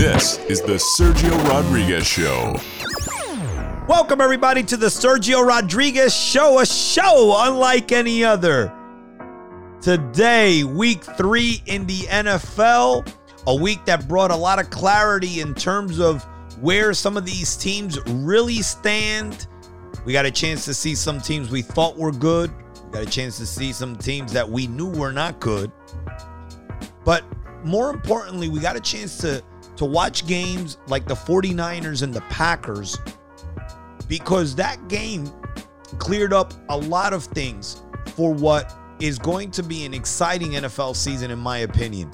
This is the Sergio Rodriguez Show. Welcome, everybody, to the Sergio Rodriguez Show, a show unlike any other. Today, week three in the NFL, a week that brought a lot of clarity in terms of where some of these teams really stand. We got a chance to see some teams we thought were good, we got a chance to see some teams that we knew were not good. But more importantly, we got a chance to to watch games like the 49ers and the Packers because that game cleared up a lot of things for what is going to be an exciting NFL season, in my opinion.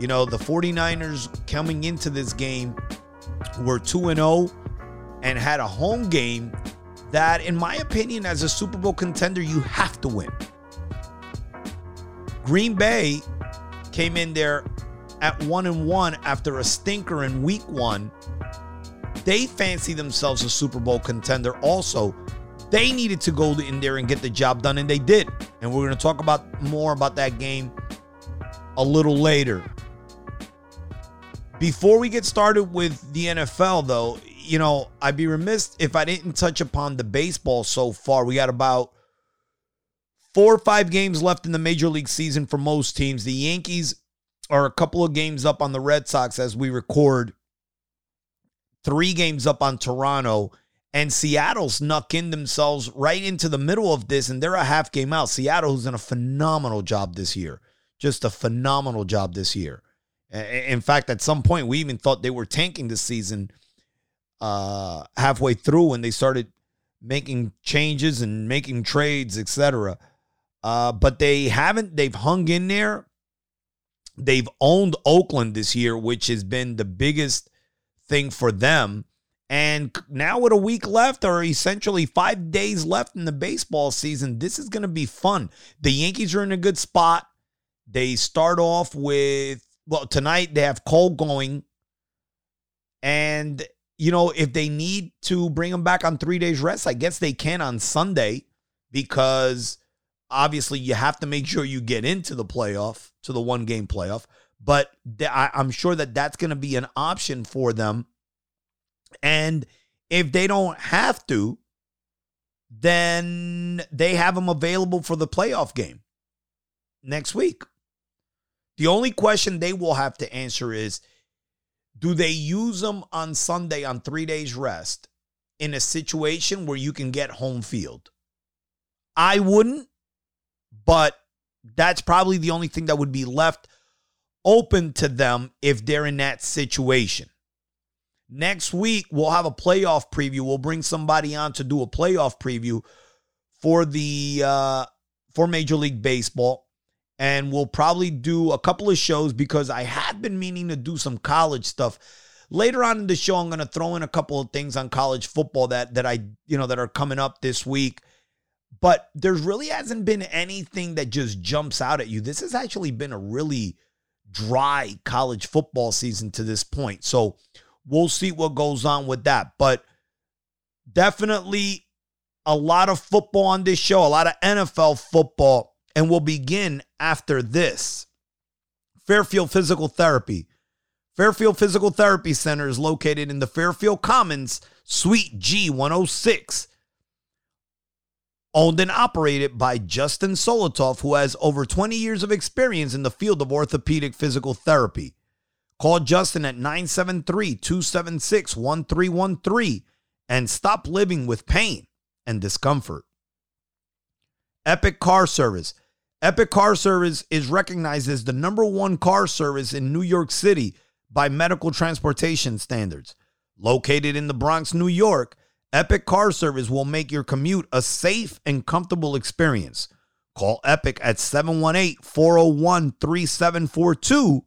You know, the 49ers coming into this game were 2 0 and had a home game that, in my opinion, as a Super Bowl contender, you have to win. Green Bay came in there at 1 and 1 after a stinker in week 1 they fancy themselves a Super Bowl contender also. They needed to go in there and get the job done, and they did. And we're going to talk about more about that game a little later. Before we get started with the NFL, though, you know, I'd be remiss if I didn't touch upon the baseball so far. We got about four or five games left in the major league season for most teams. The Yankees are a couple of games up on the Red Sox as we record three games up on Toronto, and Seattle snuck in themselves right into the middle of this, and they're a half game out. Seattle, who's done a phenomenal job this year, just a phenomenal job this year. In fact, at some point, we even thought they were tanking this season uh, halfway through when they started making changes and making trades, etc. Uh, but they haven't. They've hung in there. They've owned Oakland this year, which has been the biggest thing for them. And now, with a week left, or essentially five days left in the baseball season, this is going to be fun. The Yankees are in a good spot. They start off with, well, tonight they have Cole going. And, you know, if they need to bring him back on three days rest, I guess they can on Sunday because obviously you have to make sure you get into the playoff, to the one game playoff but I'm sure that that's going to be an option for them. And if they don't have to, then they have them available for the playoff game next week. The only question they will have to answer is do they use them on Sunday on three days rest in a situation where you can get home field? I wouldn't, but that's probably the only thing that would be left open to them if they're in that situation. Next week, we'll have a playoff preview. We'll bring somebody on to do a playoff preview for the uh, for Major League Baseball, and we'll probably do a couple of shows because I have been meaning to do some college stuff. Later on in the show, I'm going to throw in a couple of things on college football that that I you know that are coming up this week. But there really hasn't been anything that just jumps out at you. This has actually been a really dry college football season to this point. So we'll see what goes on with that. But definitely a lot of football on this show, a lot of NFL football. And we'll begin after this. Fairfield Physical Therapy. Fairfield Physical Therapy Center is located in the Fairfield Commons, Suite G106 owned and operated by Justin Solotov, who has over 20 years of experience in the field of orthopedic physical therapy. Call Justin at 973 276 1313 and stop living with pain and discomfort. Epic Car Service. Epic Car Service is recognized as the number one car service in New York City by medical transportation standards. Located in the Bronx, New York, Epic Car Service will make your commute a safe and comfortable experience. Call Epic at 718 401 3742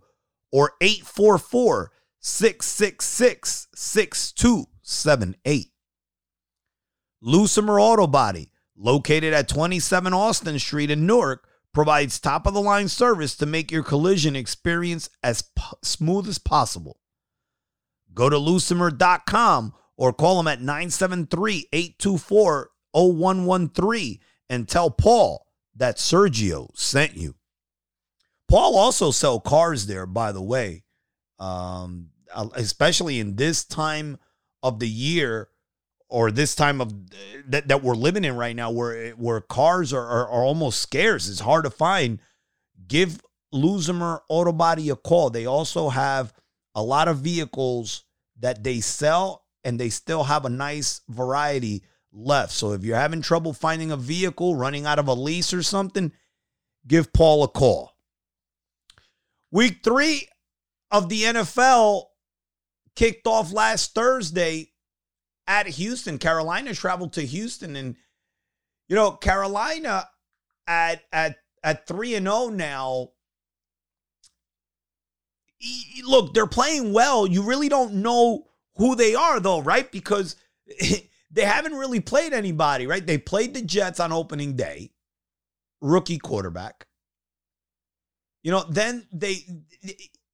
or 844 666 6278. Lucimer Auto Body, located at 27 Austin Street in Newark, provides top of the line service to make your collision experience as p- smooth as possible. Go to lucimer.com or call them at 973 824 0113 and tell Paul that Sergio sent you. Paul also sell cars there, by the way. Um, uh, especially in this time of the year or this time of that, that we're living in right now where where cars are, are, are almost scarce it's hard to find give Lucimer Auto Body a call they also have a lot of vehicles that they sell and they still have a nice variety left so if you're having trouble finding a vehicle running out of a lease or something give Paul a call week 3 of the NFL kicked off last Thursday at Houston. Carolina traveled to Houston, and you know Carolina at at at three and zero now. Look, they're playing well. You really don't know who they are, though, right? Because they haven't really played anybody, right? They played the Jets on opening day, rookie quarterback. You know, then they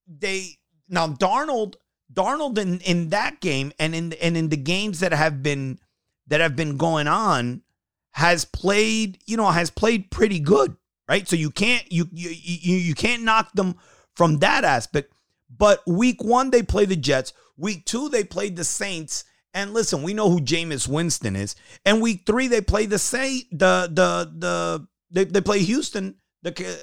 they now Darnold Darnold in, in that game and in and in the games that have been that have been going on has played, you know, has played pretty good, right? So you can't you you you, you can't knock them from that aspect. But week one they play the Jets. Week two they played the Saints. And listen, we know who Jameis Winston is. And week three they play the say the the the they, they play Houston. The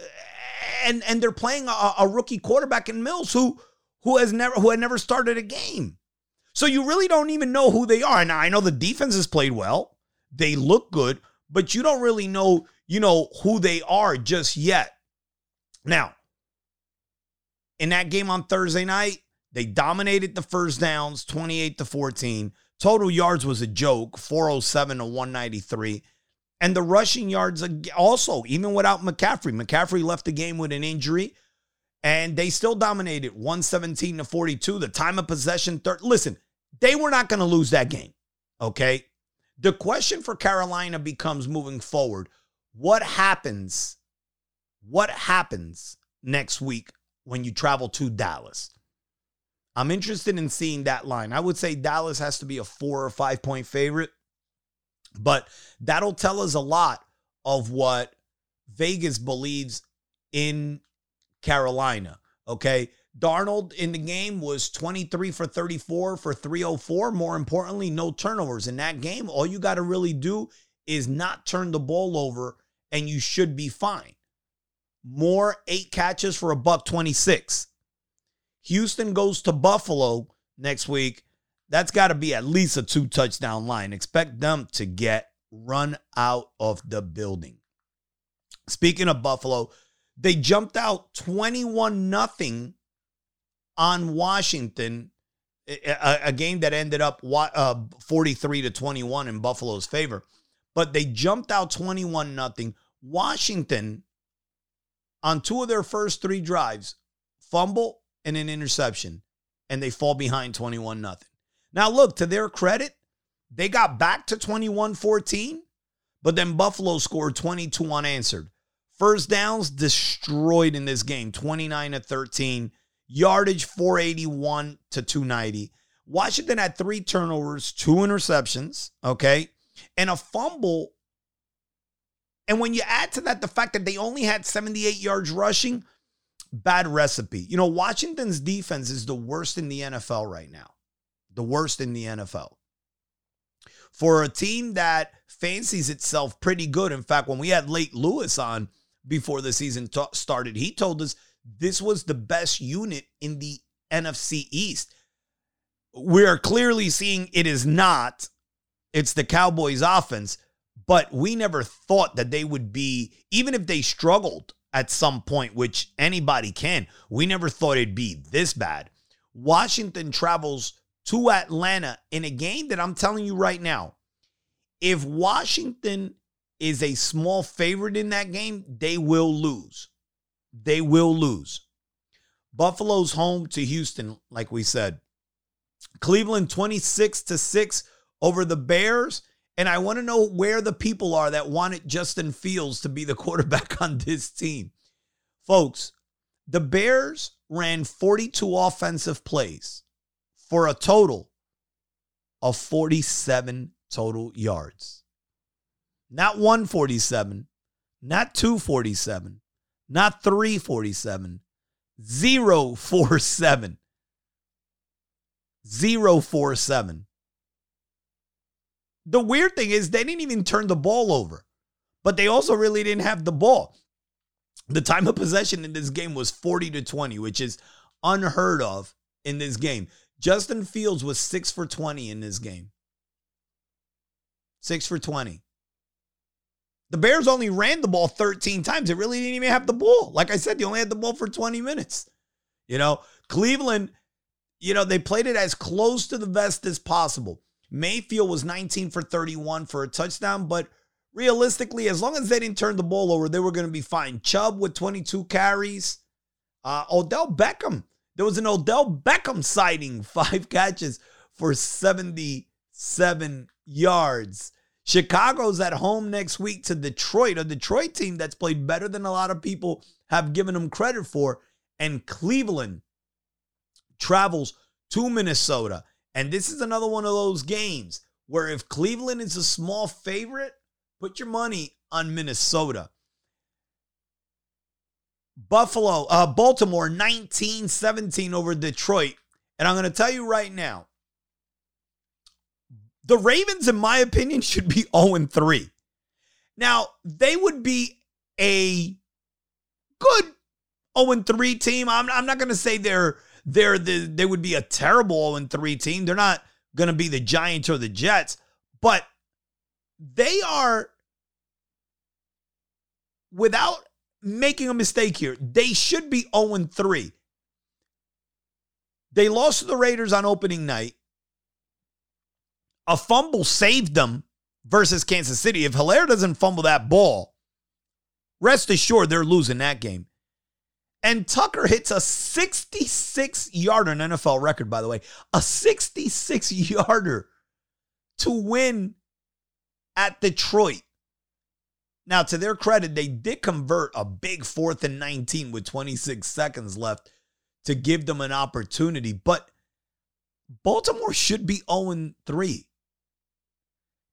and and they're playing a, a rookie quarterback in Mills who who has never who had never started a game. So you really don't even know who they are. And I know the defense has played well. They look good, but you don't really know, you know, who they are just yet. Now, in that game on Thursday night, they dominated the first downs 28 to 14. Total yards was a joke, 407 to 193. And the rushing yards also, even without McCaffrey. McCaffrey left the game with an injury and they still dominated 117 to 42. The time of possession, third. Listen, they were not going to lose that game. Okay. The question for Carolina becomes moving forward what happens? What happens next week when you travel to Dallas? I'm interested in seeing that line. I would say Dallas has to be a four or five point favorite, but that'll tell us a lot of what Vegas believes in Carolina. Okay. Darnold in the game was 23 for 34 for 304. Moore importantly, no turnovers. In that game, all you got to really do is not turn the ball over and you should be fine. More eight catches for a buck 26. Houston goes to Buffalo next week. That's got to be at least a two touchdown line. Expect them to get run out of the building. Speaking of Buffalo, they jumped out 21 nothing on Washington, a, a, game that ended up uh, 43 to 21 in Buffalo's favor. But they jumped out 21 nothing. Washington, on two of their first three drives, fumble and an interception, and they fall behind 21 nothing. Now, look, to their credit, they got back to 21 14, but then Buffalo scored 22 unanswered. First downs destroyed in this game 29 to 13. Yardage 481 to 290. Washington had three turnovers, two interceptions, okay, and a fumble. And when you add to that the fact that they only had 78 yards rushing, bad recipe. You know, Washington's defense is the worst in the NFL right now. The worst in the NFL. For a team that fancies itself pretty good. In fact, when we had late Lewis on, before the season t- started. He told us this was the best unit in the NFC East. We are clearly seeing it is not. It's the Cowboys offense, but we never thought that they would be, even if they struggled at some point, which anybody can, we never thought it'd be this bad. Washington travels to Atlanta in a game that I'm telling you right now. If Washington is a small favorite in that game, they will lose. They will lose. Buffalo's home to Houston, like we said. Cleveland 26 to 6 over the Bears. And I want to know where the people are that wanted Justin Fields to be the quarterback on this team. Folks, the Bears ran 42 offensive plays for a total of 47 total yards. Not 147, not 247, not 347, 047. 047. The weird thing is they didn't even turn the ball over, but they also really didn't have the ball. The time of possession in this game was 40 to 20, which is unheard of in this game. Justin Fields was 6 for 20 in this game. 6 for 20. The Bears only ran the ball 13 times. It really didn't even have the ball. Like I said, they only had the ball for 20 minutes. You know, Cleveland, you know, they played it as close to the vest as possible. Mayfield was 19 for 31 for a touchdown, but realistically, as long as they didn't turn the ball over, they were going to be fine. Chubb with 22 carries. Uh, Odell Beckham. There was an Odell Beckham sighting, five catches for 77 yards. Chicago's at home next week to Detroit, a Detroit team that's played better than a lot of people have given them credit for. And Cleveland travels to Minnesota. And this is another one of those games where if Cleveland is a small favorite, put your money on Minnesota. Buffalo, uh, Baltimore 19 17 over Detroit. And I'm going to tell you right now, the Ravens, in my opinion, should be 0 3. Now, they would be a good 0 3 team. I'm, I'm not going to say they're they're the, they would be a terrible 0 3 team. They're not going to be the Giants or the Jets, but they are, without making a mistake here, they should be 0 3. They lost to the Raiders on opening night. A fumble saved them versus Kansas City. If Helaire doesn't fumble that ball, rest assured they're losing that game. And Tucker hits a 66 yarder, an NFL record, by the way, a 66 yarder to win at Detroit. Now, to their credit, they did convert a big fourth and 19 with 26 seconds left to give them an opportunity. But Baltimore should be 0 3.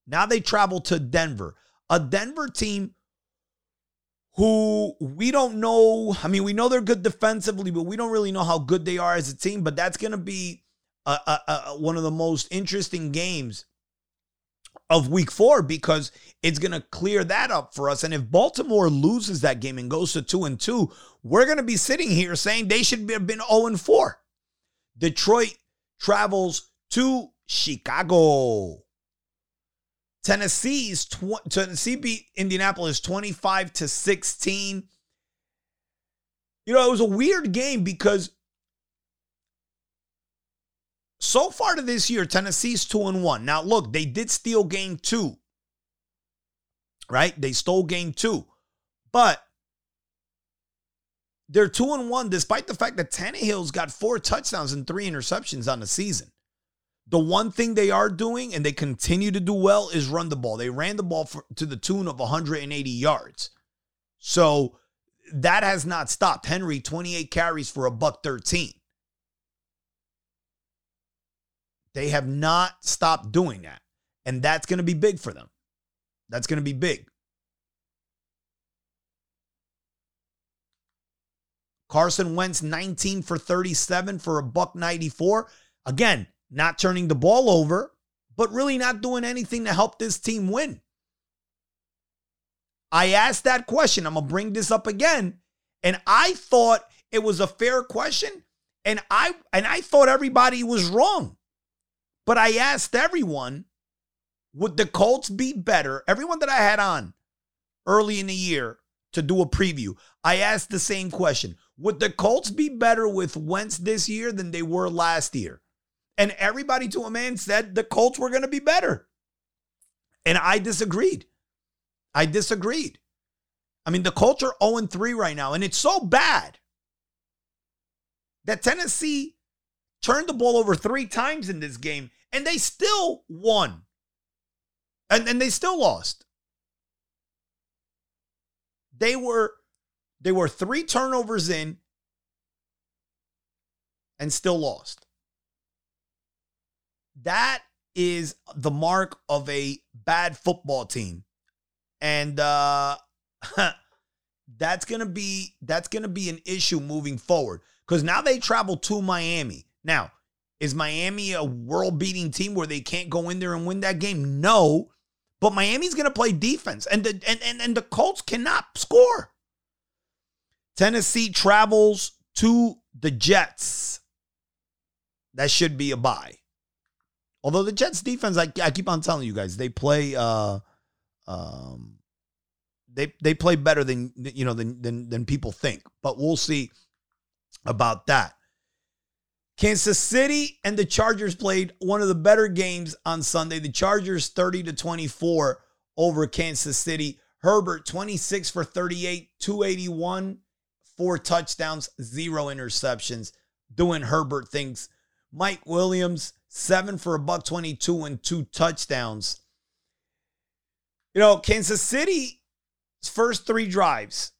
Now they travel to Denver, a Denver team who we don't know. I mean, we know they're good defensively, but we don't really know how good they are as a team. But that's going to be a, a, a, one of the most interesting games of week four because it's going to clear that up for us. And if Baltimore loses that game and goes to two and two, we're going to be sitting here saying they should have been 0 and 4. Detroit travels to Chicago. Tennessee's tw- Tennessee beat Indianapolis 25 to 16. You know, it was a weird game because so far to this year, Tennessee's 2 and 1. Now, look, they did steal game 2. Right? They stole game 2. But they're 2 and 1 despite the fact that Tannehill's got 4 touchdowns and 3 interceptions on the season. The one thing they are doing and they continue to do well is run the ball. They ran the ball for, to the tune of 180 yards. So that has not stopped. Henry 28 carries for a buck 13. They have not stopped doing that. And that's going to be big for them. That's going to be big. Carson Wentz 19 for 37 for a buck 94. Again, not turning the ball over, but really not doing anything to help this team win. I asked that question. I'm going to bring this up again. And I thought it was a fair question. And I and I thought everybody was wrong. But I asked everyone, would the Colts be better? Everyone that I had on early in the year to do a preview, I asked the same question. Would the Colts be better with Wentz this year than they were last year? And everybody to a man said the Colts were going to be better. And I disagreed. I disagreed. I mean, the Colts are 0 3 right now, and it's so bad that Tennessee turned the ball over three times in this game, and they still won. And, and they still lost. They were they were three turnovers in and still lost. That is the mark of a bad football team. And uh that's going to be that's going to be an issue moving forward cuz now they travel to Miami. Now, Is Miami a world beating team where they can't go in there and win that game? No. But Miami's going to play defense, and the, and, and, and the Colts cannot score. Tennessee travels to the Jets. That should be a buy. Although the Jets defense, I, I keep on telling you guys, they play uh um they they play better than you know than than than people think. But we'll see about that. Kansas City and the Chargers played one of the better games on Sunday. The Chargers 30 to 24 over Kansas City. Herbert 26 for 38, 281, four touchdowns, zero interceptions, doing Herbert things. Mike Williams 7 for a buck 22 and two touchdowns. You know, Kansas City's first 3 drives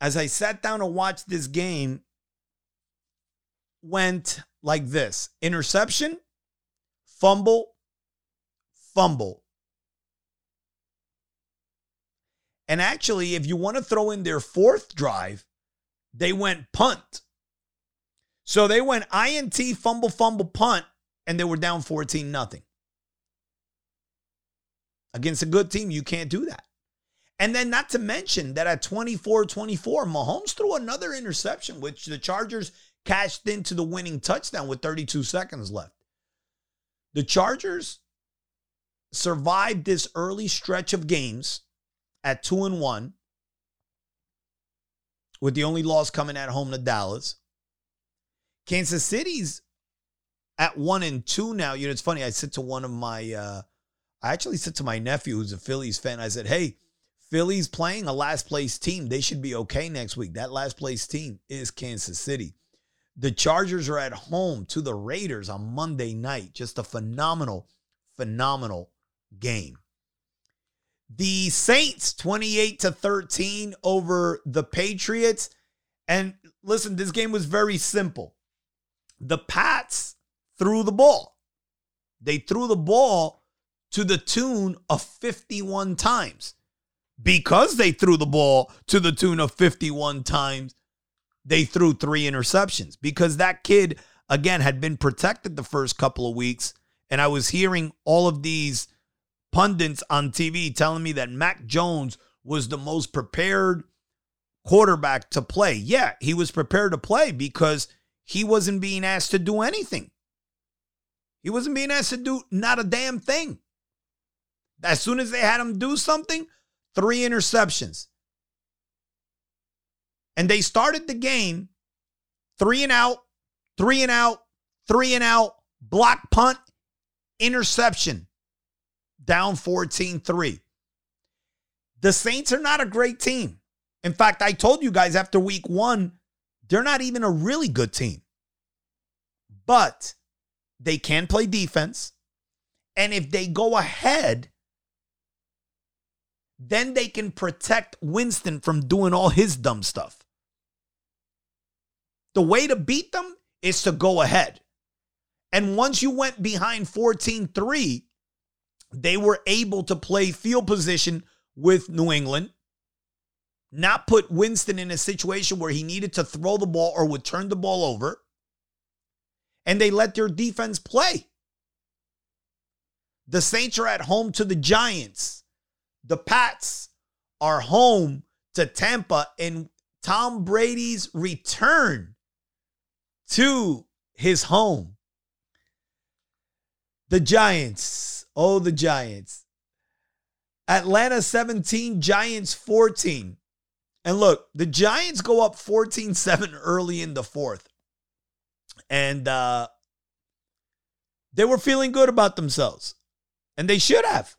as I sat down to watch this game went like this interception, fumble, fumble. And actually, if you want to throw in their fourth drive, they went punt. So they went INT, fumble, fumble, punt, and they were down 14 nothing. Against a good team, you can't do that. And then, not to mention that at 24 24, Mahomes threw another interception, which the Chargers cashed into the winning touchdown with 32 seconds left. The Chargers survived this early stretch of games at 2 and 1 with the only loss coming at home to Dallas. Kansas City's at 1 and 2 now. You know it's funny I said to one of my uh I actually said to my nephew who's a Phillies fan I said, "Hey, Phillies playing a last place team. They should be okay next week. That last place team is Kansas City. The Chargers are at home to the Raiders on Monday night. Just a phenomenal, phenomenal game. The Saints 28 to 13 over the Patriots. And listen, this game was very simple. The Pats threw the ball. They threw the ball to the tune of 51 times. Because they threw the ball to the tune of 51 times, they threw three interceptions because that kid, again, had been protected the first couple of weeks. And I was hearing all of these pundits on TV telling me that Mac Jones was the most prepared quarterback to play. Yeah, he was prepared to play because he wasn't being asked to do anything. He wasn't being asked to do not a damn thing. As soon as they had him do something, three interceptions. And they started the game three and out, three and out, three and out, block punt, interception, down 14 3. The Saints are not a great team. In fact, I told you guys after week one, they're not even a really good team. But they can play defense. And if they go ahead, then they can protect Winston from doing all his dumb stuff. The way to beat them is to go ahead. And once you went behind 14 3, they were able to play field position with New England, not put Winston in a situation where he needed to throw the ball or would turn the ball over. And they let their defense play. The Saints are at home to the Giants. The Pats are home to Tampa in Tom Brady's return to his home. The Giants. Oh, the Giants. Atlanta 17, Giants 14. And look, the Giants go up 14 7 early in the fourth. And uh, they were feeling good about themselves. And they should have.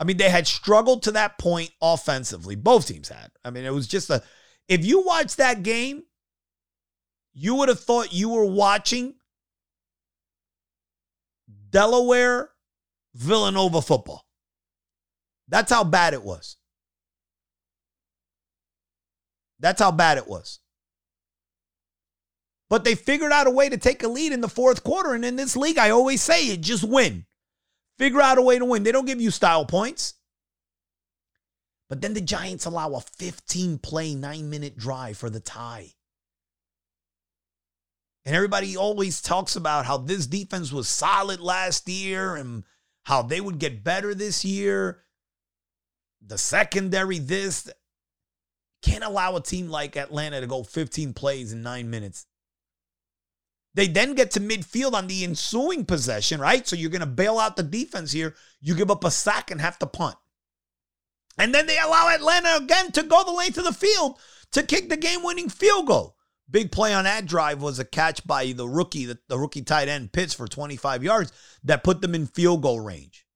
I mean, they had struggled to that point offensively. Both teams had. I mean, it was just a. If you watch that game, you would have thought you were watching Delaware Villanova football. That's how bad it was. That's how bad it was. But they figured out a way to take a lead in the fourth quarter. And in this league, I always say it just win. Figure out a way to win. They don't give you style points. But then the Giants allow a 15 play, nine minute drive for the tie. And everybody always talks about how this defense was solid last year and how they would get better this year. The secondary, this can't allow a team like Atlanta to go 15 plays in nine minutes. They then get to midfield on the ensuing possession, right? So you're going to bail out the defense here. You give up a sack and have to punt. And then they allow Atlanta again to go the length of the field to kick the game winning field goal. Big play on that drive was a catch by the rookie, the, the rookie tight end Pitts for 25 yards that put them in field goal range.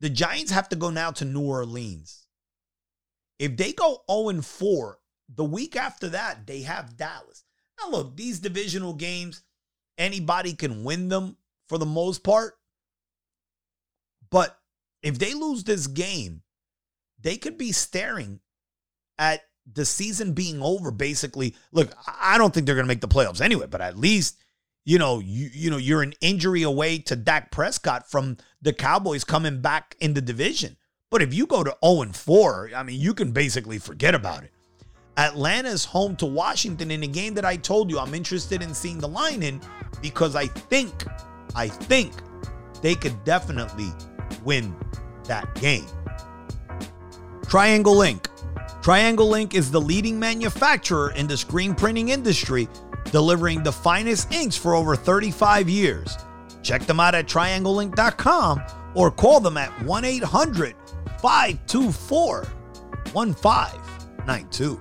The Giants have to go now to New Orleans. If they go 0 4, the week after that, they have Dallas. Now, look, these divisional games, anybody can win them for the most part. But if they lose this game, they could be staring at the season being over basically. Look, I don't think they're going to make the playoffs anyway, but at least you know, you you know, you're an injury away to Dak Prescott from the Cowboys coming back in the division. But if you go to 0 and 4, I mean, you can basically forget about it. Atlanta's home to Washington in a game that I told you I'm interested in seeing the line in because I think, I think they could definitely win that game. Triangle Ink. Triangle Ink is the leading manufacturer in the screen printing industry, delivering the finest inks for over 35 years. Check them out at triangleink.com or call them at 1 800 524 1592.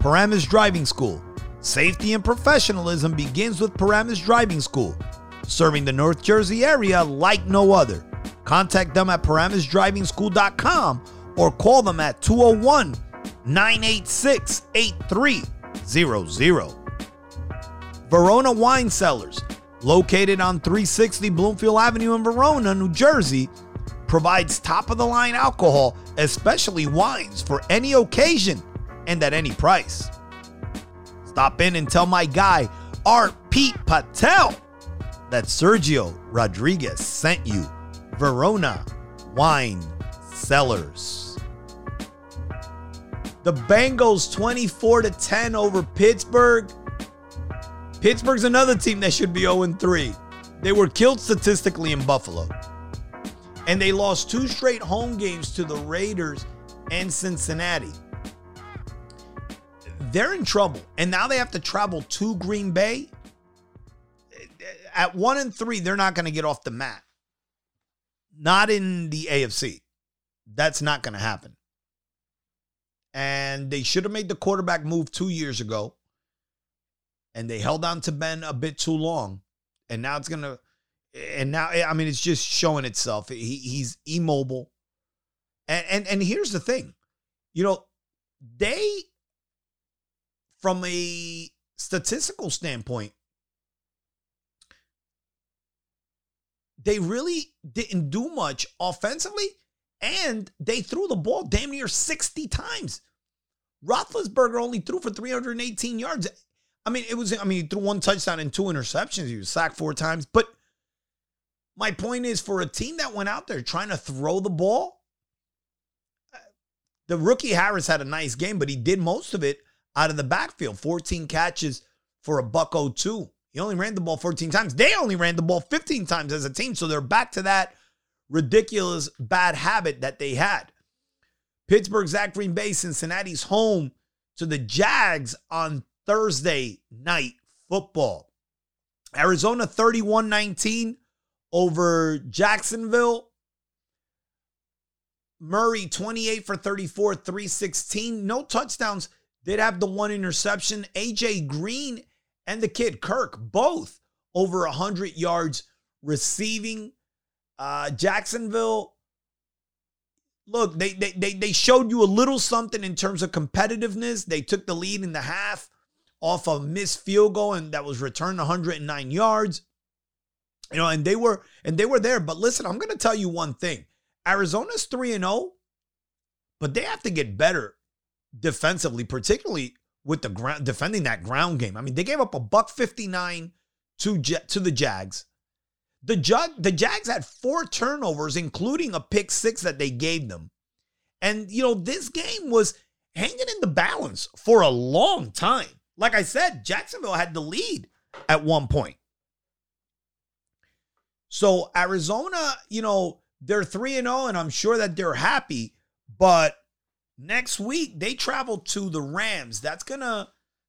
Paramus Driving School. Safety and professionalism begins with Paramus Driving School, serving the North Jersey area like no other. Contact them at paramusdrivingschool.com or call them at 201 986 8300. Verona Wine Cellars, located on 360 Bloomfield Avenue in Verona, New Jersey, provides top of the line alcohol, especially wines, for any occasion and at any price. Stop in and tell my guy, Art Pete Patel, that Sergio Rodriguez sent you. Verona Wine Cellars. The Bengals 24 to 10 over Pittsburgh. Pittsburgh's another team that should be 0 3. They were killed statistically in Buffalo. And they lost two straight home games to the Raiders and Cincinnati they're in trouble. And now they have to travel to Green Bay. At one and three, they're not going to get off the mat. Not in the AFC. That's not going to happen. And they should have made the quarterback move two years ago. And they held on to Ben a bit too long. And now it's going to, and now, I mean, it's just showing itself. He, he's immobile. And, and, and here's the thing you know, they from a statistical standpoint, they really didn't do much offensively, and they threw the ball damn near 60 times. Roethlisberger only threw for 318 yards. I mean, it was, I mean, he threw one touchdown and two interceptions. He was sacked four times. But my point is for a team that went out there trying to throw the ball, uh, the rookie Harris had a nice game, but he did most of it out of the backfield. 14 catches for a buck 02. He only ran the ball 14 times. They only ran the ball 15 times as a team. So they're back to that ridiculous bad habit that they had. Pittsburgh's at Green Bay, Cincinnati's home to the Jags on Thursday night football. Arizona 31 19 over Jacksonville. Murray 28 for 34, 316. No touchdowns did have the one interception. AJ Green and the kid Kirk, both over 100 yards receiving. Uh, Jacksonville, look, they, they, they, they showed you a little something in terms of competitiveness. They took the lead in the half off a missed field goal and that was returned 109 yards. You know, and they were and they were there. But listen, I'm to tell you one thing. Arizona's 3 and 0, but they have to get better defensively, particularly with the ground defending that ground game. I mean, they gave up a buck 59 to to the Jags. The the Jags had four turnovers, including a pick six that they gave them. And you know, this game was hanging in the balance for a long time. Like I said, Jacksonville had the lead at one point. So Arizona, you know, they're 3 and 0 and I'm sure that they're happy, but next week they travel to the Rams. That's to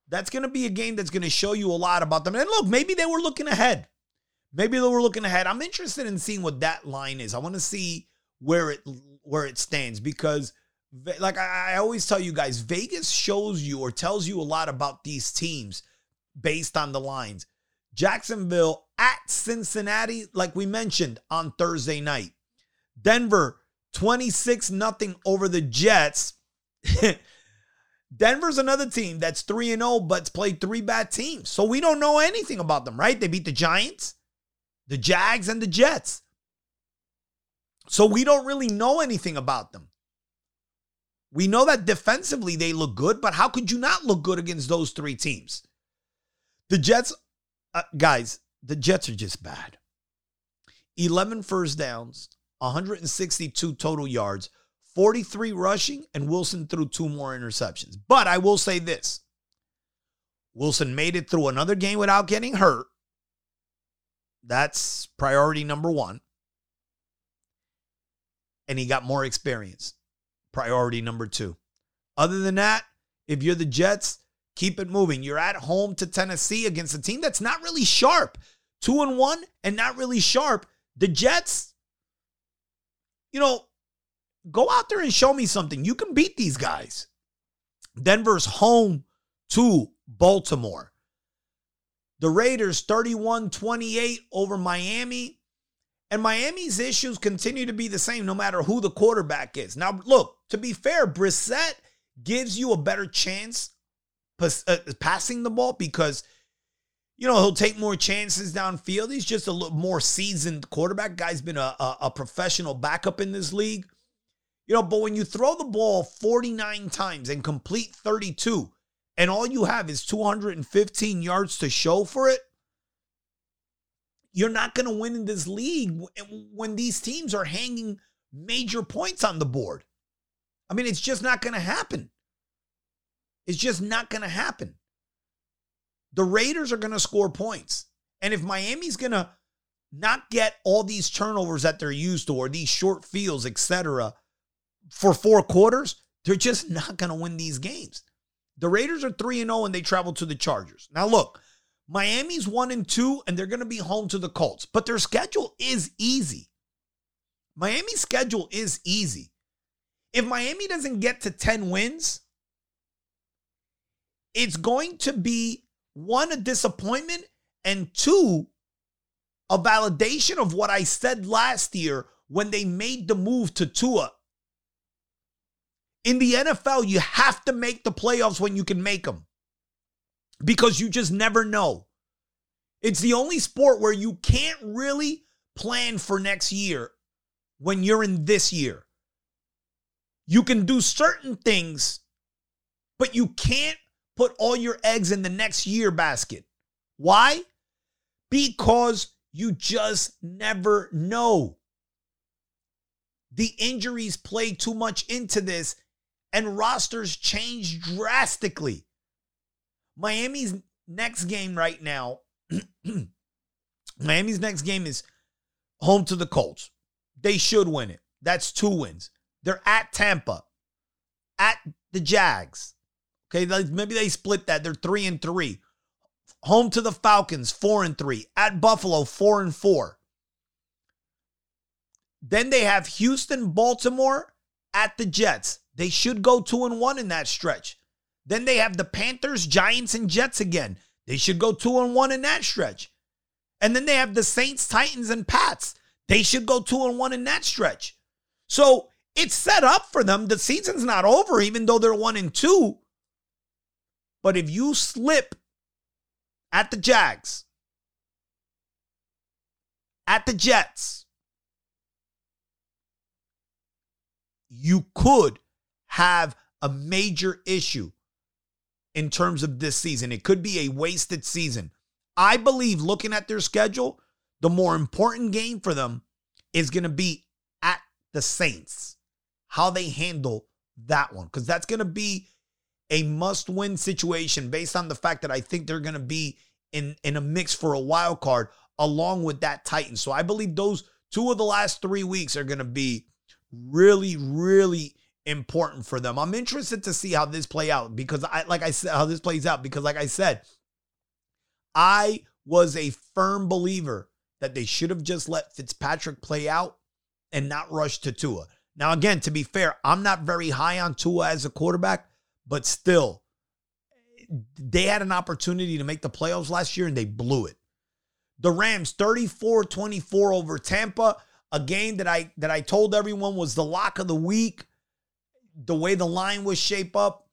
that's to be a game that's to show you a lot about them. And look, maybe they were looking ahead. Maybe they were looking ahead. I'm interested in seeing what that line is. I want to see where it where it stands because like I, I always tell you guys, Vegas shows you or tells you a lot about these teams based on the lines. Jacksonville at Cincinnati, like we mentioned on Thursday night. Denver 26 nothing over the Jets. Denver's another team that's 3 and 0 but's played three bad teams. So we don't know anything about them, right? They beat the Giants, the Jags and the Jets. So we don't really know anything about them. We know that defensively they look good, but how could you not look good against those three teams? The Jets, uh, guys, the Jets are just bad. 11 first downs, 162 total yards, 43 rushing, and Wilson threw two more interceptions. But I will say this Wilson made it through another game without getting hurt. That's priority number one. And he got more experience priority number two. Other than that, if you're the Jets, keep it moving. You're at home to Tennessee against a team that's not really sharp. Two and one and not really sharp. The Jets, you know, go out there and show me something. You can beat these guys. Denver's home to Baltimore. The Raiders 31 28 over Miami. And Miami's issues continue to be the same no matter who the quarterback is. Now, look, to be fair, Brissett gives you a better chance uh, passing the ball because, you know, he'll take more chances downfield. He's just a little more seasoned quarterback. Guy's been a, a, a professional backup in this league. You know, but when you throw the ball 49 times and complete 32, and all you have is 215 yards to show for it, you're not going to win in this league when these teams are hanging major points on the board. I mean, it's just not going to happen. It's just not going to happen. The Raiders are going to score points. And if Miami's going to not get all these turnovers that they're used to or these short fields, etc., for four quarters, they're just not going to win these games. The Raiders are 3 and 0 and they travel to the Chargers. Now look, Miami's one and two, and they're going to be home to the Colts, but their schedule is easy. Miami's schedule is easy. If Miami doesn't get to 10 wins, it's going to be one, a disappointment, and two, a validation of what I said last year when they made the move to Tua. In the NFL, you have to make the playoffs when you can make them because you just never know. It's the only sport where you can't really plan for next year when you're in this year. You can do certain things, but you can't put all your eggs in the next year basket. Why? Because you just never know. The injuries play too much into this, and rosters change drastically. Miami's next game right now, Miami's next game is home to the Colts. They should win it. That's two wins. They're at Tampa, at the Jags. Okay, maybe they split that. They're three and three. Home to the Falcons, four and three. At Buffalo, four and four. Then they have Houston, Baltimore, at the Jets. They should go two and one in that stretch. Then they have the Panthers, Giants, and Jets again. They should go two and one in that stretch. And then they have the Saints, Titans, and Pats. They should go two and one in that stretch. So it's set up for them. The season's not over, even though they're one and two. But if you slip at the Jags, at the Jets, you could have a major issue in terms of this season. It could be a wasted season. I believe looking at their schedule, the more important game for them is going to be at the Saints, how they handle that one, because that's going to be a must-win situation based on the fact that I think they're going to be in in a mix for a wild card along with that Titan. So I believe those two of the last 3 weeks are going to be really really important for them. I'm interested to see how this play out because I like I said how this plays out because like I said I was a firm believer that they should have just let Fitzpatrick play out and not rush to Tua. Now again, to be fair, I'm not very high on Tua as a quarterback, but still they had an opportunity to make the playoffs last year and they blew it. The Rams 34-24 over Tampa, a game that I that I told everyone was the lock of the week the way the line was shaped up.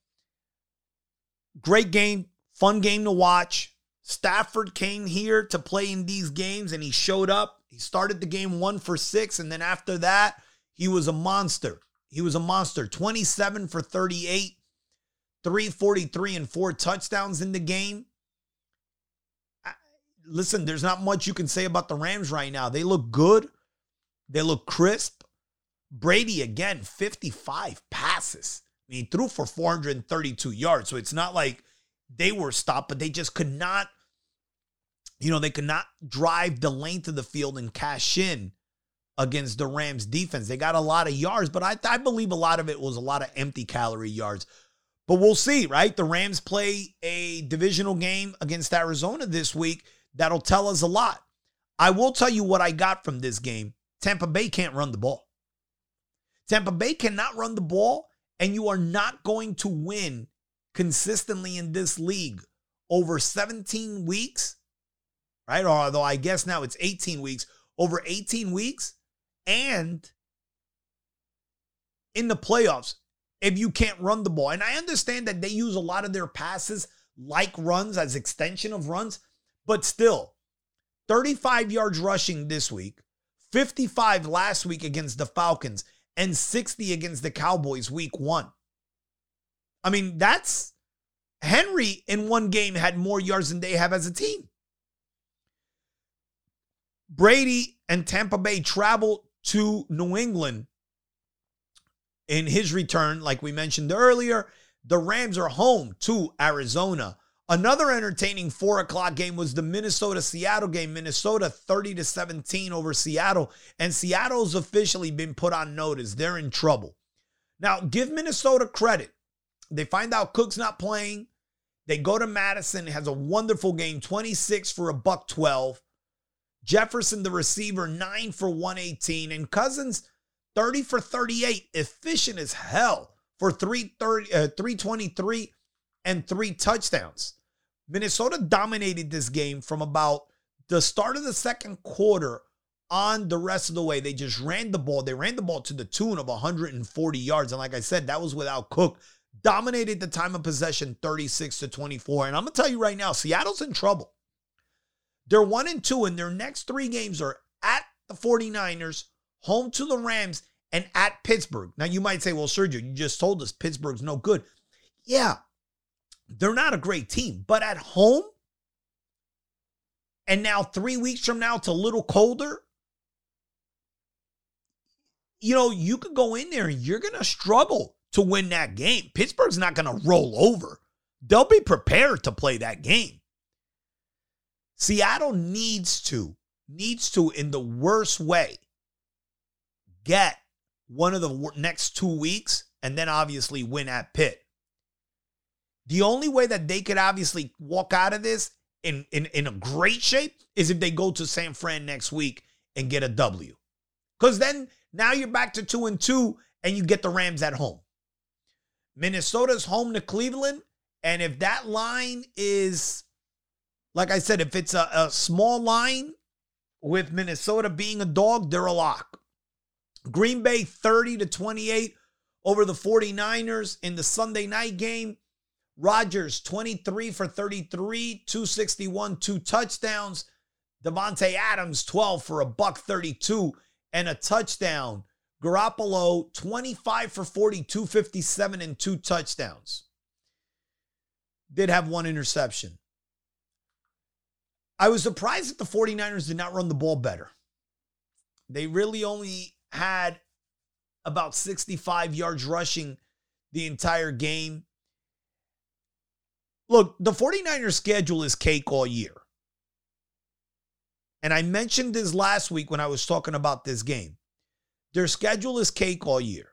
Great game, fun game to watch. Stafford came here to play in these games and he showed up. He started the game one for six, and then after that, he was a monster. He was a monster. 27 for 38, 343, and four touchdowns in the game. Listen, there's not much you can say about the Rams right now. They look good, they look crisp. Brady again, 55 passes. I mean, he threw for 432 yards. So it's not like they were stopped, but they just could not, you know, they could not drive the length of the field and cash in against the Rams defense. They got a lot of yards, but I, I believe a lot of it was a lot of empty calorie yards. But we'll see, right? The Rams play a divisional game against Arizona this week. That'll tell us a lot. I will tell you what I got from this game. Tampa Bay can't run the ball. Tampa Bay cannot run the ball, and you are not going to win consistently in this league over 17 weeks, right? Although I guess now it's 18 weeks, over 18 weeks, and in the playoffs, if you can't run the ball. And I understand that they use a lot of their passes like runs as extension of runs, but still, 35 yards rushing this week, 55 last week against the Falcons and 60 against the Cowboys week one. I mean, that's Henry in one game had more yards than they have as a team. Brady and Tampa Bay travel to New England in his return, like we mentioned earlier. The Rams are home to Arizona. Another entertaining four o'clock game was the Minnesota Seattle game. Minnesota 30 to 17 over Seattle. And Seattle's officially been put on notice. They're in trouble. Now, give Minnesota credit. They find out Cook's not playing. They go to Mattison, has a wonderful game, 26 for a buck 12. Jefferson, the receiver, 9 for 118. And Cousins, 30 for 38, efficient as hell for 330, uh, 323 and three touchdowns. Minnesota dominated this game from about the start of the second quarter on the rest of the way. They just ran the ball. They ran the ball to the tune of 140 yards. And like I said, that was without Cook. Dominated the time of possession 36 to 24. And I'm going to tell you right now, Seattle's in trouble. They're one and two, and their next three games are at the 49ers, home to the Rams, and at Pittsburgh. Now, you might say, well, Sergio, you just told us Pittsburgh's no good. Yeah, they're not a great team, but at home, and now three weeks from now, it's a little colder. You know, you could go in there and you're going to struggle to win that game. Pittsburgh's not going to roll over. They'll be prepared to play that game. Seattle needs to, needs to, in the worst way, get one of the next two weeks and then obviously win at Pitt. The only way that they could obviously walk out of this in, in, in a great shape is if they go to San Fran next week and get a W. Because then now you're back to two and two and you get the Rams at home. Minnesota's home to Cleveland. And if that line is, like I said, if it's a, a small line with Minnesota being a dog, they're a lock. Green Bay 30 to 28 over the 49ers in the Sunday night game. Rodgers, 23 for 33, 261, two touchdowns. Davante Adams, 12 for a buck 32 and a touchdown. Garoppolo, 25 for 40, 257 and two touchdowns. Did have one interception. I was surprised that the 49ers did not run the ball better. They really only had about 65 yards rushing the entire game. Look, the 49ers schedule is cake all year. And I mentioned this last week when I was talking about this game. Their schedule is cake all year.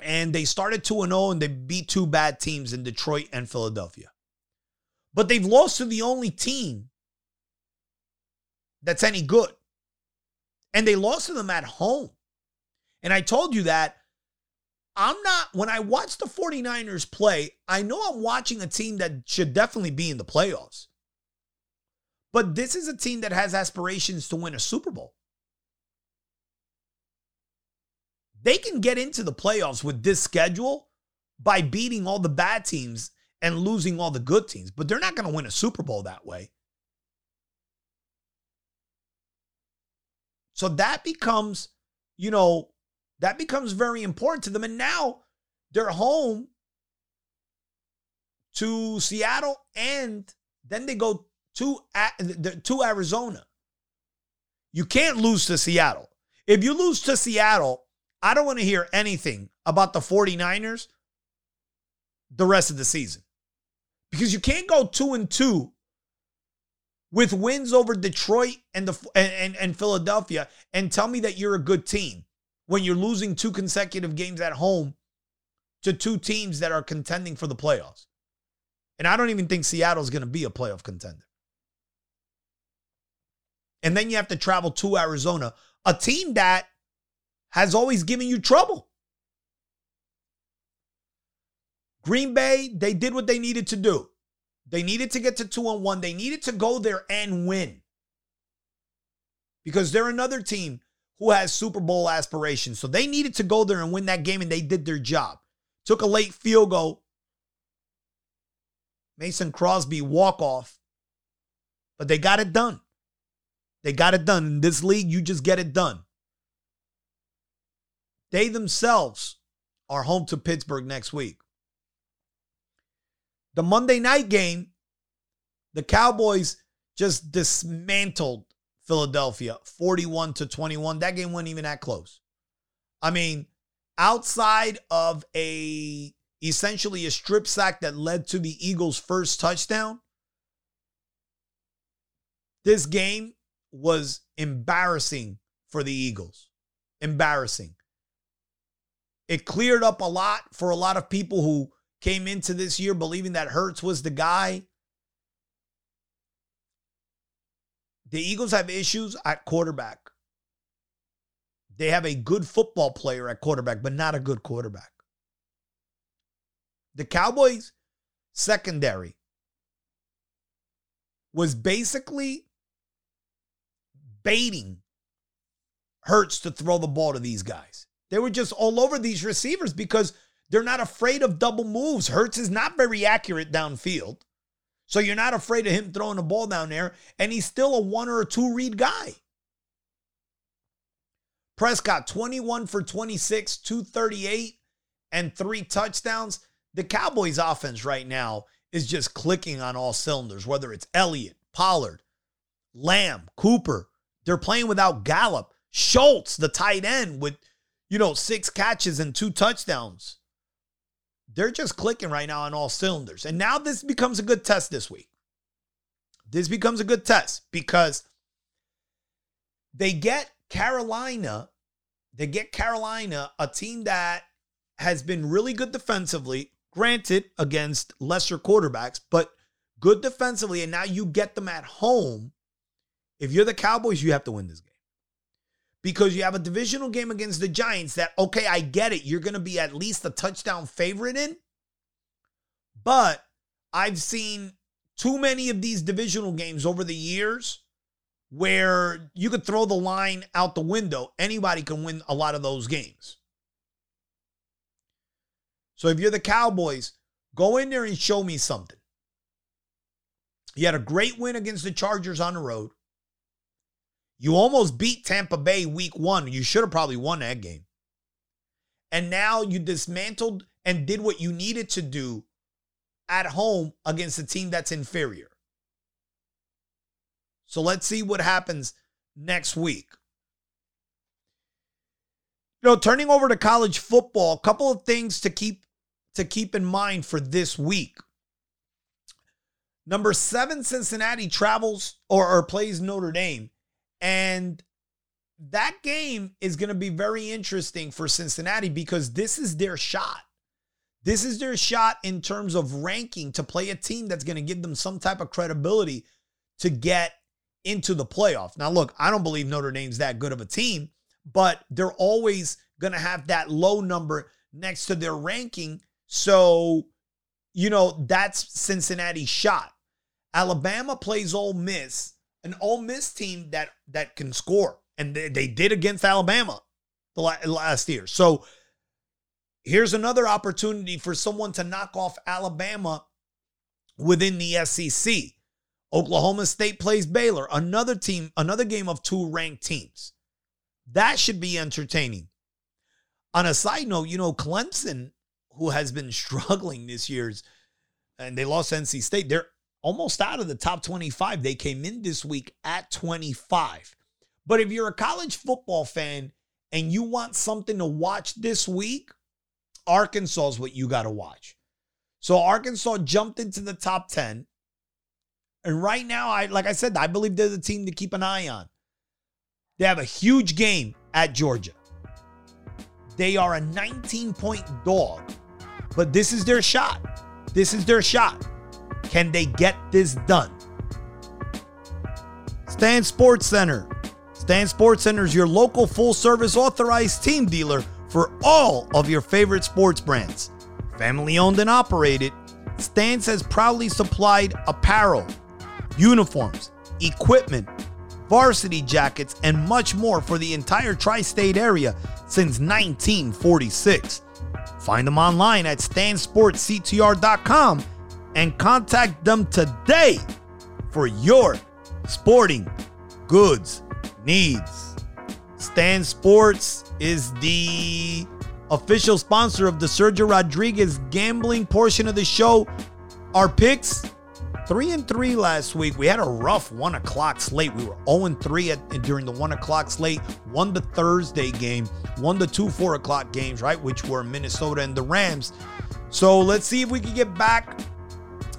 And they started 2 0 and they beat two bad teams in Detroit and Philadelphia. But they've lost to the only team that's any good. And they lost to them at home. And I told you that I'm not, when I watch the 49ers play, I know I'm watching a team that should definitely be in the playoffs. But this is a team that has aspirations to win a Super Bowl. They can get into the playoffs with this schedule by beating all the bad teams and losing all the good teams, but they're not going to win a Super Bowl that way. So that becomes, you know, that becomes very important to them. And now they're home to Seattle and then they go to, to Arizona. You can't lose to Seattle. If you lose to Seattle, I don't want to hear anything about the 49ers the rest of the season. Because you can't go 2 and 2 with wins over Detroit and the and, and, and Philadelphia and tell me that you're a good team when you're losing two consecutive games at home to two teams that are contending for the playoffs. And I don't even think Seattle's going to be a playoff contender. And then you have to travel to Arizona, a team that has always given you trouble. Green Bay, they did what they needed to do. They needed to get to 2 on 1. They needed to go there and win. Because they're another team who has Super Bowl aspirations. So they needed to go there and win that game, and they did their job. Took a late field goal. Mason Crosby walk off, but they got it done. They got it done. In this league, you just get it done. They themselves are home to Pittsburgh next week. The Monday night game, the Cowboys just dismantled Philadelphia 41 to 21. That game wasn't even that close. I mean, outside of a essentially a strip sack that led to the Eagles' first touchdown, this game was embarrassing for the Eagles. Embarrassing. It cleared up a lot for a lot of people who came into this year believing that Hurts was the guy The Eagles have issues at quarterback. They have a good football player at quarterback, but not a good quarterback. The Cowboys secondary was basically baiting Hurts to throw the ball to these guys. They were just all over these receivers because they're not afraid of double moves. Hurts is not very accurate downfield. So you're not afraid of him throwing the ball down there, and he's still a one or a two read guy. Prescott, 21 for 26, 238, and three touchdowns. The Cowboys' offense right now is just clicking on all cylinders, whether it's Elliott, Pollard, Lamb, Cooper. They're playing without Gallup. Schultz, the tight end, with, you know, six catches and two touchdowns. They're just clicking right now on all cylinders. And now this becomes a good test this week. This becomes a good test because they get Carolina, they get Carolina, a team that has been really good defensively, granted against lesser quarterbacks, but good defensively. And now you get them at home. If you're the Cowboys, you have to win this game because you have a divisional game against the Giants that, okay, I get it. You're going to be at least a touchdown favorite in. But I've seen too many of these divisional games over the years where you could throw the line out the window. Anybody can win a lot of those games. So if you're the Cowboys, go in there and show me something. You had a great win against the Chargers on the road. You almost beat Tampa Bay week one. You should have probably won that game. And now you dismantled and did what you needed to do at home against a team that's inferior. So let's see what happens next week. You know, turning over to college football, a couple of things to keep to keep in mind for this week. Number seven, Cincinnati travels or, or plays Notre Dame. And that game is going to be very interesting for Cincinnati because this is their shot. This is their shot in terms of ranking to play a team that's going to give them some type of credibility to get into the playoff. Now, look, I don't believe Notre Dame's that good of a team, but they're always going to have that low number next to their ranking. So, you know, that's Cincinnati's shot. Alabama plays Ole Miss, an Ole Miss team that that can score, and they, they did against Alabama the last year. So here's another opportunity for someone to knock off Alabama within the SEC. Oklahoma State plays Baylor, another team, another game of two ranked teams. That should be entertaining. On a side note, you know, Clemson, who has been struggling this year's, and they lost NC State, they're almost out of the top 25. They came in this week at 25. But if you're a college football fan and you want something to watch this week, Arkansas is what you got to watch. So Arkansas jumped into the top 10. And right now, I like I said, I believe they're the team to keep an eye on. They have a huge game at Georgia. They are a 19 point dog, but this is their shot. This is their shot. Can they get this done? Stan Sports Center. Stan Sports Center is your local full service authorized team dealer for all of your favorite sports brands. Family owned and operated, Stans has proudly supplied apparel, uniforms, equipment, varsity jackets, and much more for the entire tri state area since 1946. Find them online at stansportsctr.com and contact them today for your sporting goods needs. Stan Sports is the official sponsor of the Sergio Rodriguez gambling portion of the show. Our picks three and three last week. We had a rough one o'clock slate. We were 0 and 3 at, during the one o'clock slate. Won the Thursday game, won the two four o'clock games, right? Which were Minnesota and the Rams. So let's see if we can get back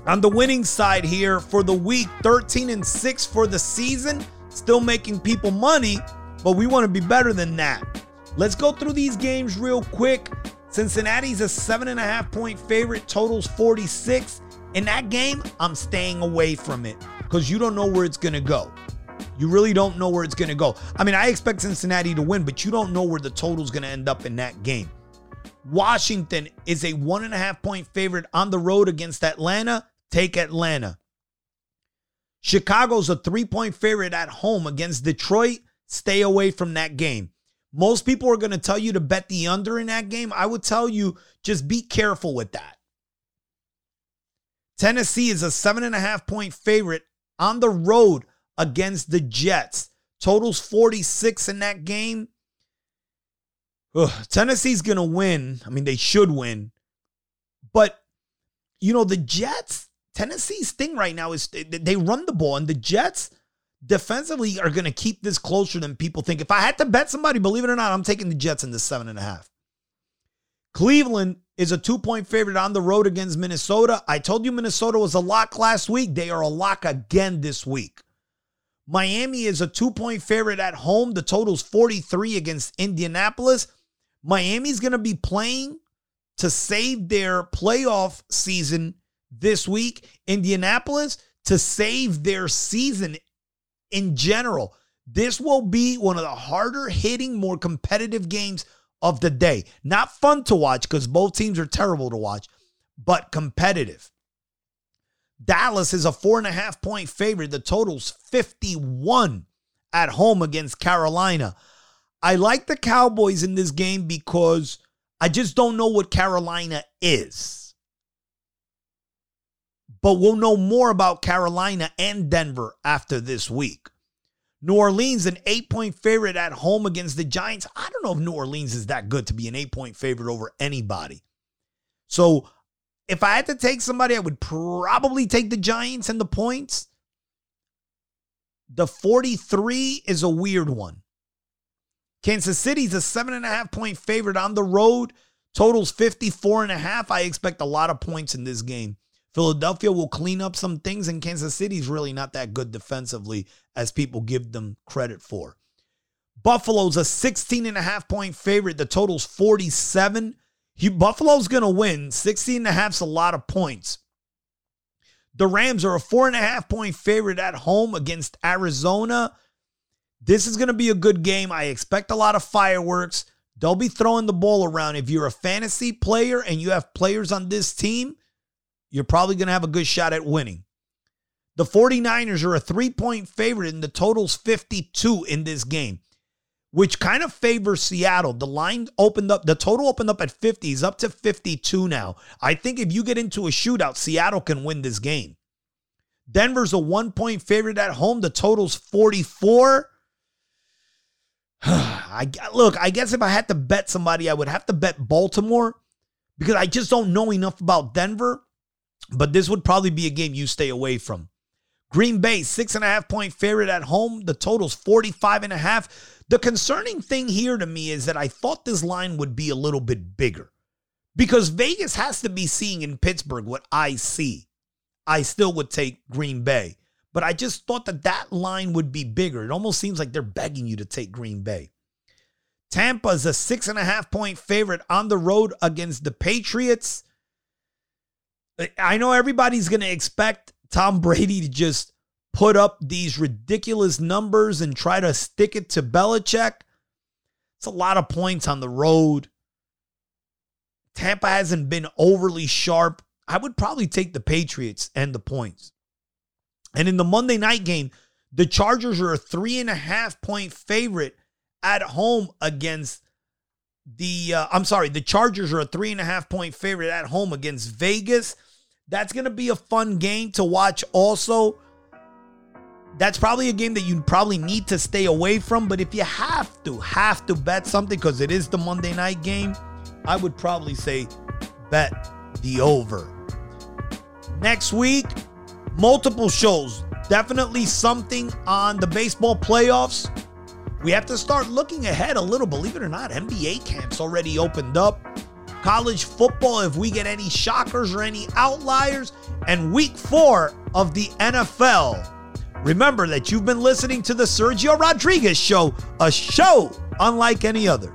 on the winning side here for the week 13 and 6 for the season. Still making people money, but we want to be better than that. Let's go through these games real quick. Cincinnati's a seven and a half point favorite, totals 46. In that game, I'm staying away from it because you don't know where it's going to go. You really don't know where it's going to go. I mean, I expect Cincinnati to win, but you don't know where the total's going to end up in that game. Washington is a one and a half point favorite on the road against Atlanta. Take Atlanta. Chicago's a three point favorite at home against Detroit. Stay away from that game. Most people are going to tell you to bet the under in that game. I would tell you just be careful with that. Tennessee is a seven and a half point favorite on the road against the Jets. Totals 46 in that game. Ugh, Tennessee's going to win. I mean, they should win. But, you know, the Jets, Tennessee's thing right now is they run the ball, and the Jets, defensively are going to keep this closer than people think. If I had to bet somebody, believe it or not, I'm taking the Jets in the seven and a half. Cleveland is a two point favorite on the road against Minnesota. I told you Minnesota was a lock last week. They are a lock again this week. Miami is a two point favorite at home. The total's 43 against Indianapolis. Miami's going to be playing to save their playoff season this week. Indianapolis to save their season in general. This will be one of the harder hitting, more competitive games of the day. Not fun to watch because both teams are terrible to watch, but competitive. Dallas is a four and a half point favorite. The total's 51 at home against Carolina. I like the Cowboys in this game because I just don't know what Carolina is. But we'll know more about Carolina and Denver after this week. New Orleans, an eight point favorite at home against the Giants. I don't know if New Orleans is that good to be an eight point favorite over anybody. So if I had to take somebody, I would probably take the Giants and the points. The 43 is a weird one. Kansas City's a seven and a half point favorite on the road. Totals 54 and a half. I expect a lot of points in this game. Philadelphia will clean up some things, and Kansas City's really not that good defensively as people give them credit for. Buffalo's a 16 and a half point favorite. The total's 47. He, Buffalo's going to win. 16 and a half's a lot of points. The Rams are a four and a half point favorite at home against Arizona. This is going to be a good game. I expect a lot of fireworks. They'll be throwing the ball around. If you're a fantasy player and you have players on this team, you're probably going to have a good shot at winning. The 49ers are a three point favorite, and the total's 52 in this game, which kind of favors Seattle. The line opened up, the total opened up at 50, is up to 52 now. I think if you get into a shootout, Seattle can win this game. Denver's a one point favorite at home. The total's 44. I look, I guess if I had to bet somebody, I would have to bet Baltimore because I just don't know enough about Denver. But this would probably be a game you stay away from. Green Bay, six and a half point favorite at home. The total's 45 and a half. The concerning thing here to me is that I thought this line would be a little bit bigger because Vegas has to be seeing in Pittsburgh what I see. I still would take Green Bay, but I just thought that that line would be bigger. It almost seems like they're begging you to take Green Bay. Tampa is a six and a half point favorite on the road against the Patriots. I know everybody's going to expect Tom Brady to just put up these ridiculous numbers and try to stick it to Belichick. It's a lot of points on the road. Tampa hasn't been overly sharp. I would probably take the Patriots and the points. And in the Monday night game, the Chargers are a three and a half point favorite at home against the. Uh, I'm sorry, the Chargers are a three and a half point favorite at home against Vegas. That's going to be a fun game to watch also. That's probably a game that you probably need to stay away from. But if you have to, have to bet something because it is the Monday night game, I would probably say bet the over. Next week, multiple shows. Definitely something on the baseball playoffs. We have to start looking ahead a little. Believe it or not, NBA camps already opened up college football if we get any shockers or any outliers, and week four of the NFL. Remember that you've been listening to the Sergio Rodriguez Show, a show unlike any other.